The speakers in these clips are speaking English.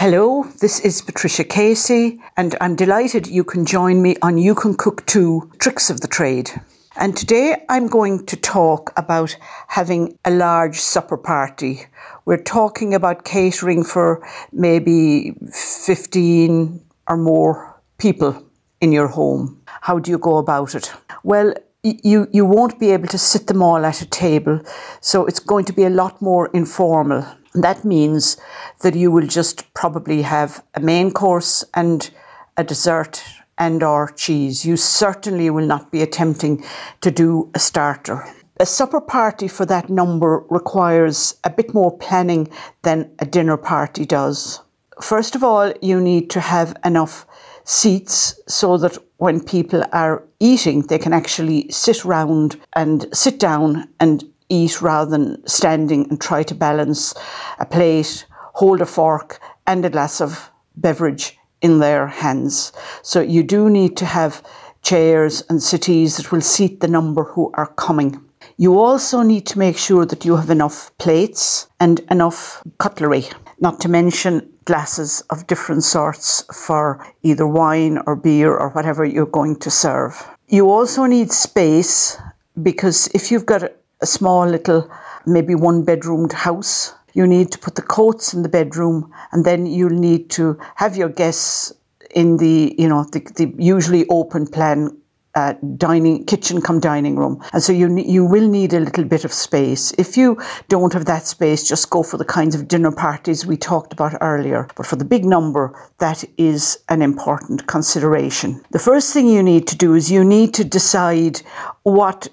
Hello, this is Patricia Casey, and I'm delighted you can join me on You Can Cook Too Tricks of the Trade. And today I'm going to talk about having a large supper party. We're talking about catering for maybe 15 or more people in your home. How do you go about it? Well, you, you won't be able to sit them all at a table, so it's going to be a lot more informal. That means that you will just probably have a main course and a dessert and or cheese. You certainly will not be attempting to do a starter. A supper party for that number requires a bit more planning than a dinner party does. First of all, you need to have enough seats so that when people are eating, they can actually sit round and sit down and eat rather than standing and try to balance a plate, hold a fork, and a glass of beverage in their hands. So you do need to have chairs and settees that will seat the number who are coming. You also need to make sure that you have enough plates and enough cutlery, not to mention glasses of different sorts for either wine or beer or whatever you're going to serve. You also need space because if you've got a small little, maybe one bedroomed house. You need to put the coats in the bedroom, and then you'll need to have your guests in the, you know, the, the usually open plan uh, dining kitchen come dining room. And so you you will need a little bit of space. If you don't have that space just go for the kinds of dinner parties we talked about earlier. But for the big number that is an important consideration. The first thing you need to do is you need to decide what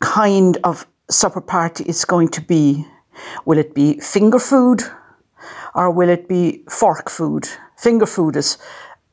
kind of supper party is going to be. Will it be finger food or will it be fork food? Finger food is,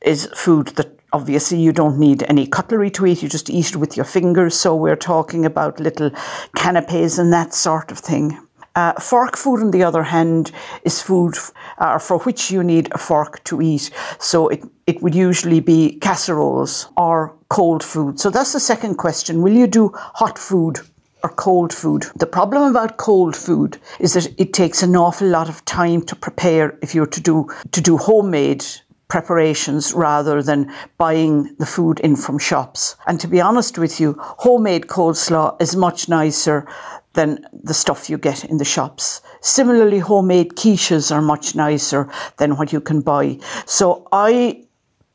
is food that obviously you don't need any cutlery to eat, you just eat it with your fingers. So we're talking about little canapes and that sort of thing. Uh, fork food, on the other hand, is food uh, for which you need a fork to eat. So it, it would usually be casseroles or cold food. So that's the second question. Will you do hot food or cold food. The problem about cold food is that it takes an awful lot of time to prepare if you're to do to do homemade preparations rather than buying the food in from shops. And to be honest with you, homemade coleslaw is much nicer than the stuff you get in the shops. Similarly, homemade quiches are much nicer than what you can buy. So I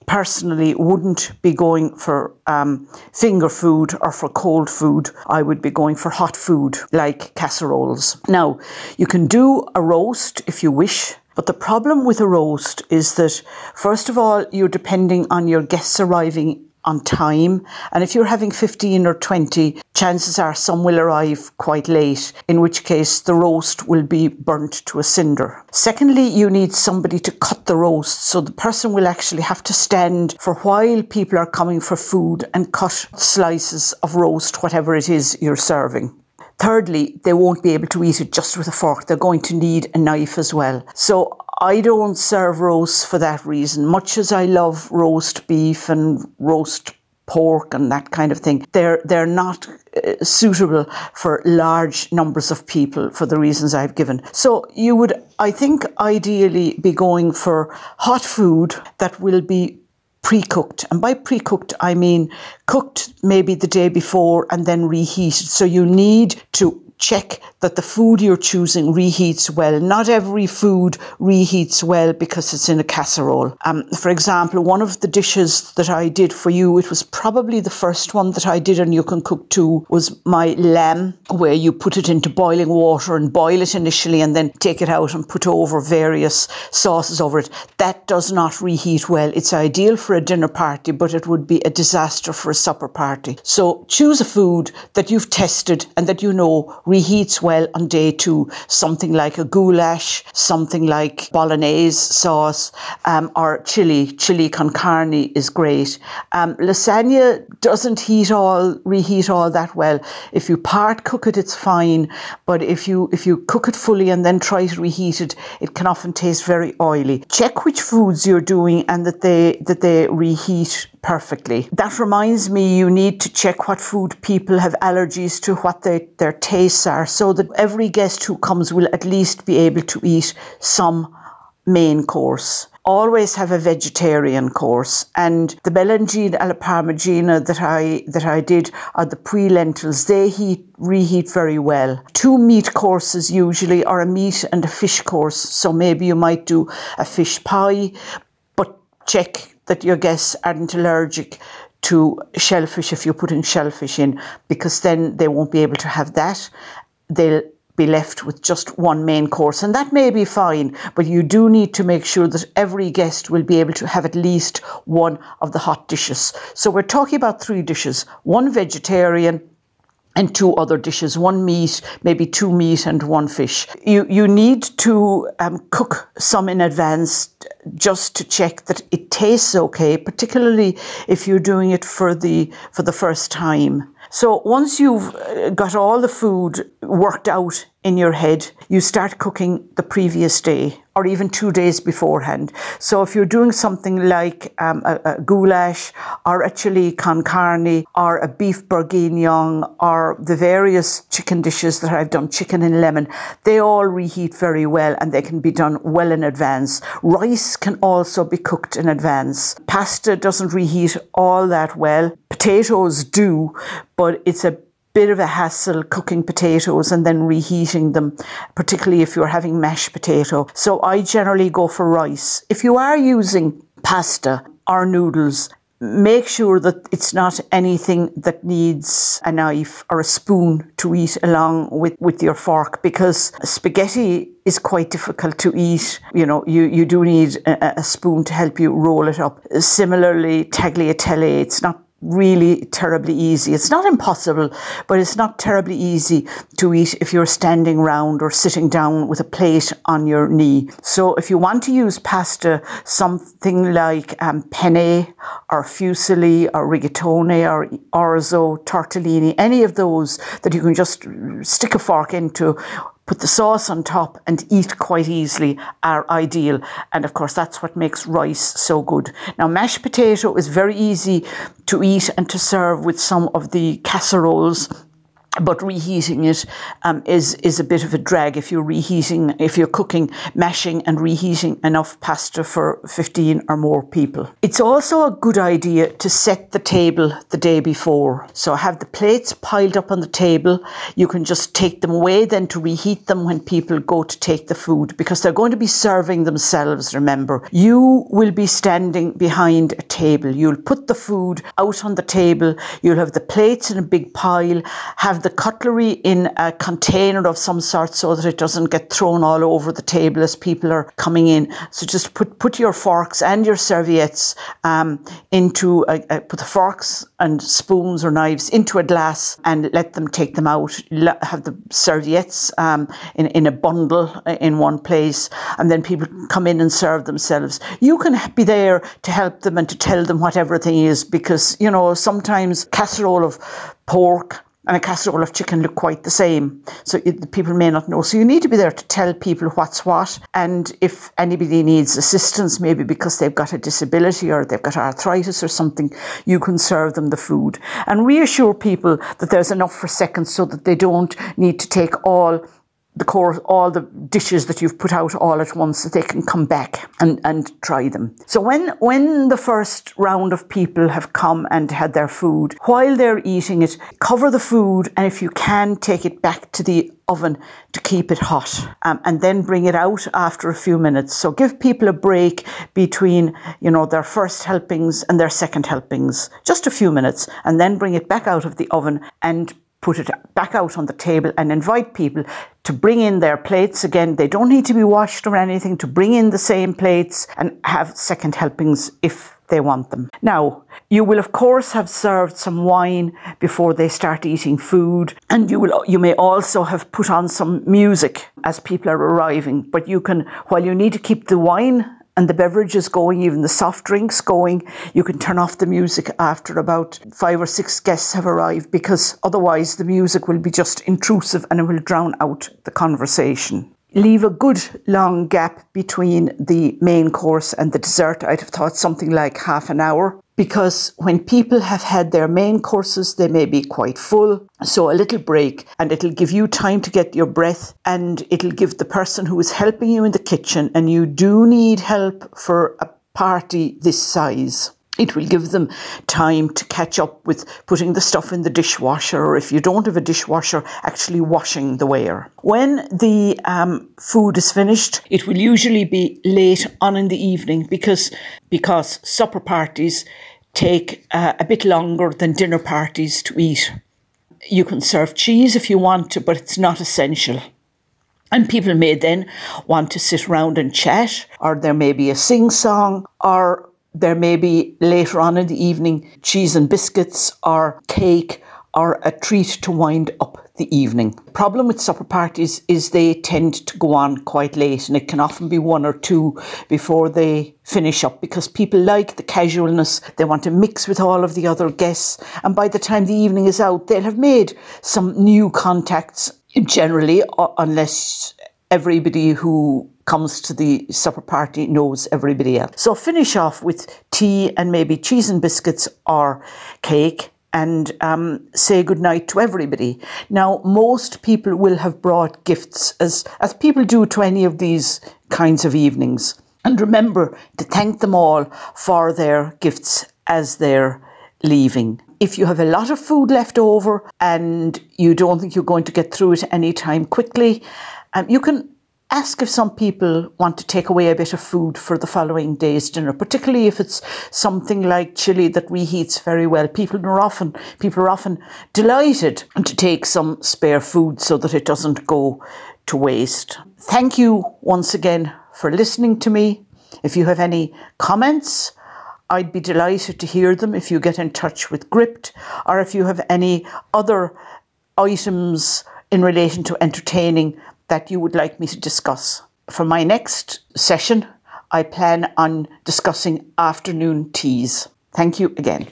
personally wouldn't be going for um, finger food or for cold food. I would be going for hot food like casseroles. Now, you can do a roast if you wish. But the problem with a roast is that, first of all, you're depending on your guests arriving on time. And if you're having 15 or 20, chances are some will arrive quite late, in which case the roast will be burnt to a cinder. Secondly, you need somebody to cut the roast. So the person will actually have to stand for while people are coming for food and cut slices of roast, whatever it is you're serving. Thirdly, they won't be able to eat it just with a fork. They're going to need a knife as well. So I don't serve roast for that reason. Much as I love roast beef and roast pork and that kind of thing, they're they're not uh, suitable for large numbers of people for the reasons I've given. So you would, I think, ideally be going for hot food that will be pre-cooked and by pre-cooked i mean cooked maybe the day before and then reheated so you need to check that the food you're choosing reheats well. Not every food reheats well because it's in a casserole. Um, for example, one of the dishes that I did for you, it was probably the first one that I did and You Can Cook Too, was my lamb, where you put it into boiling water and boil it initially and then take it out and put over various sauces over it. That does not reheat well. It's ideal for a dinner party, but it would be a disaster for a supper party. So choose a food that you've tested and that you know reheats well on day two. Something like a goulash, something like bolognese sauce, um, or chili. Chili con carne is great. Um, lasagna doesn't heat all, reheat all that well. If you part cook it, it's fine. But if you if you cook it fully and then try to reheat it, it can often taste very oily. Check which foods you're doing and that they that they reheat perfectly. That reminds me, you need to check what food people have allergies to, what they, their tastes are, so that every guest who comes will at least be able to eat some main course. always have a vegetarian course. And the Melanzane alla Parmigiana that I that I did are the pre lentils. They heat reheat very well. Two meat courses usually, are a meat and a fish course. So maybe you might do a fish pie, but check that your guests aren't allergic to shellfish if you're putting shellfish in, because then they won't be able to have that. They'll be left with just one main course, and that may be fine, but you do need to make sure that every guest will be able to have at least one of the hot dishes. So we're talking about three dishes one vegetarian, and two other dishes one meat maybe two meat and one fish. You you need to um, cook some in advance just to check that it tastes okay particularly if you're doing it for the for the first time. So once you've uh, got all the food worked out in your head, you start cooking the previous day or even two days beforehand. So if you're doing something like um, a, a, goulash or a chili con carne or a beef bourguignon or the various chicken dishes that I've done, chicken and lemon, they all reheat very well and they can be done well in advance. Rice can also be cooked in advance. Pasta doesn't reheat all that well. Potatoes do, but it's a bit of a hassle cooking potatoes and then reheating them, particularly if you're having mashed potato. So I generally go for rice. If you are using pasta or noodles, make sure that it's not anything that needs a knife or a spoon to eat along with, with your fork because spaghetti is quite difficult to eat. You know, you, you do need a, a spoon to help you roll it up. Similarly, tagliatelle, it's not really terribly easy. It's not impossible, but it's not terribly easy to eat if you're standing round or sitting down with a plate on your knee. So if you want to use pasta, something like um, penne or fusilli or rigatoni or orzo, tortellini, any of those that you can just stick a fork into put the sauce on top and eat quite easily are ideal. And of course, that's what makes rice so good. Now, mashed potato is very easy to eat and to serve with some of the casseroles but reheating it um, is is a bit of a drag if you're reheating if you're cooking mashing and reheating enough pasta for 15 or more people. It's also a good idea to set the table the day before. So have the plates piled up on the table. You can just take them away then to reheat them when people go to take the food because they're going to be serving themselves remember. You will be standing behind a table. You'll put the food out on the table. You'll have the plates in a big pile. Have the cutlery in a container of some sort so that it doesn't get thrown all over the table as people are coming in. So just put put your forks and your serviettes um, into a, a, put the forks and spoons or knives into a glass and let them take them out. Have the serviettes um, in in a bundle in one place, and then people come in and serve themselves. You can be there to help them and to tell them what everything is because you know sometimes casserole of pork and a casserole of chicken look quite the same. So it, people may not know. So you need to be there to tell people what's what. And if anybody needs assistance, maybe because they've got a disability or they've got arthritis or something, you can serve them the food. And reassure people that there's enough for seconds so that they don't need to take all the core, all the dishes that you've put out all at once, that they can come back and, and try them. So when when the first round of people have come and had their food, while they're eating it, cover the food, and if you can, take it back to the oven to keep it hot, um, and then bring it out after a few minutes. So give people a break between you know their first helpings and their second helpings, just a few minutes, and then bring it back out of the oven and put it back out on the table and invite people to bring in their plates again. They don't need to be washed or anything, to bring in the same plates and have second helpings if they want them. Now, you will of course have served some wine before they start eating food, and you will you may also have put on some music as people are arriving. But you can, while you need to keep the wine and the beverages going, even the soft drinks going. You can turn off the music after about five or six guests have arrived because otherwise the music will be just intrusive and it will drown out the conversation. Leave a good long gap between the main course and the dessert. I'd have thought something like half an hour because when people have had their main courses, they may be quite full. So a little break and it'll give you time to get your breath and it'll give the person who is helping you in the kitchen and you do need help for a party this size it will give them time to catch up with putting the stuff in the dishwasher, or if you don't have a dishwasher, actually washing the ware. When the um, food is finished, it will usually be late on in the evening because because supper parties take uh, a bit longer than dinner parties to eat. You can serve cheese if you want to, but it's not essential. And people may then want to sit around and chat, or there may be a sing song, or there may be later on in the evening cheese and biscuits or cake or a treat to wind up the evening. Problem with supper parties is they tend to go on quite late and it can often be one or two before they finish up because people like the casualness. They want to mix with all of the other guests and by the time the evening is out they'll have made some new contacts generally unless everybody who comes to the supper party knows everybody else. So finish off with tea and maybe cheese and biscuits or cake and um, say goodnight to everybody. Now, most people will have brought gifts, as, as people do to any of these kinds of evenings. And remember to thank them all for their gifts as they're leaving. If you have a lot of food left over and you don't think you're going to get through it anytime quickly, um, you can ask if some people want to take away a bit of food for the following day's dinner, particularly if it's something like chili that reheats very well. People are often people are often delighted to take some spare food so that it doesn't go to waste. Thank you once again for listening to me. If you have any comments, I'd be delighted to hear them if you get in touch with Gript or if you have any other items in relation to entertaining that you would like me to discuss. For my next session, I plan on discussing afternoon teas. Thank you again.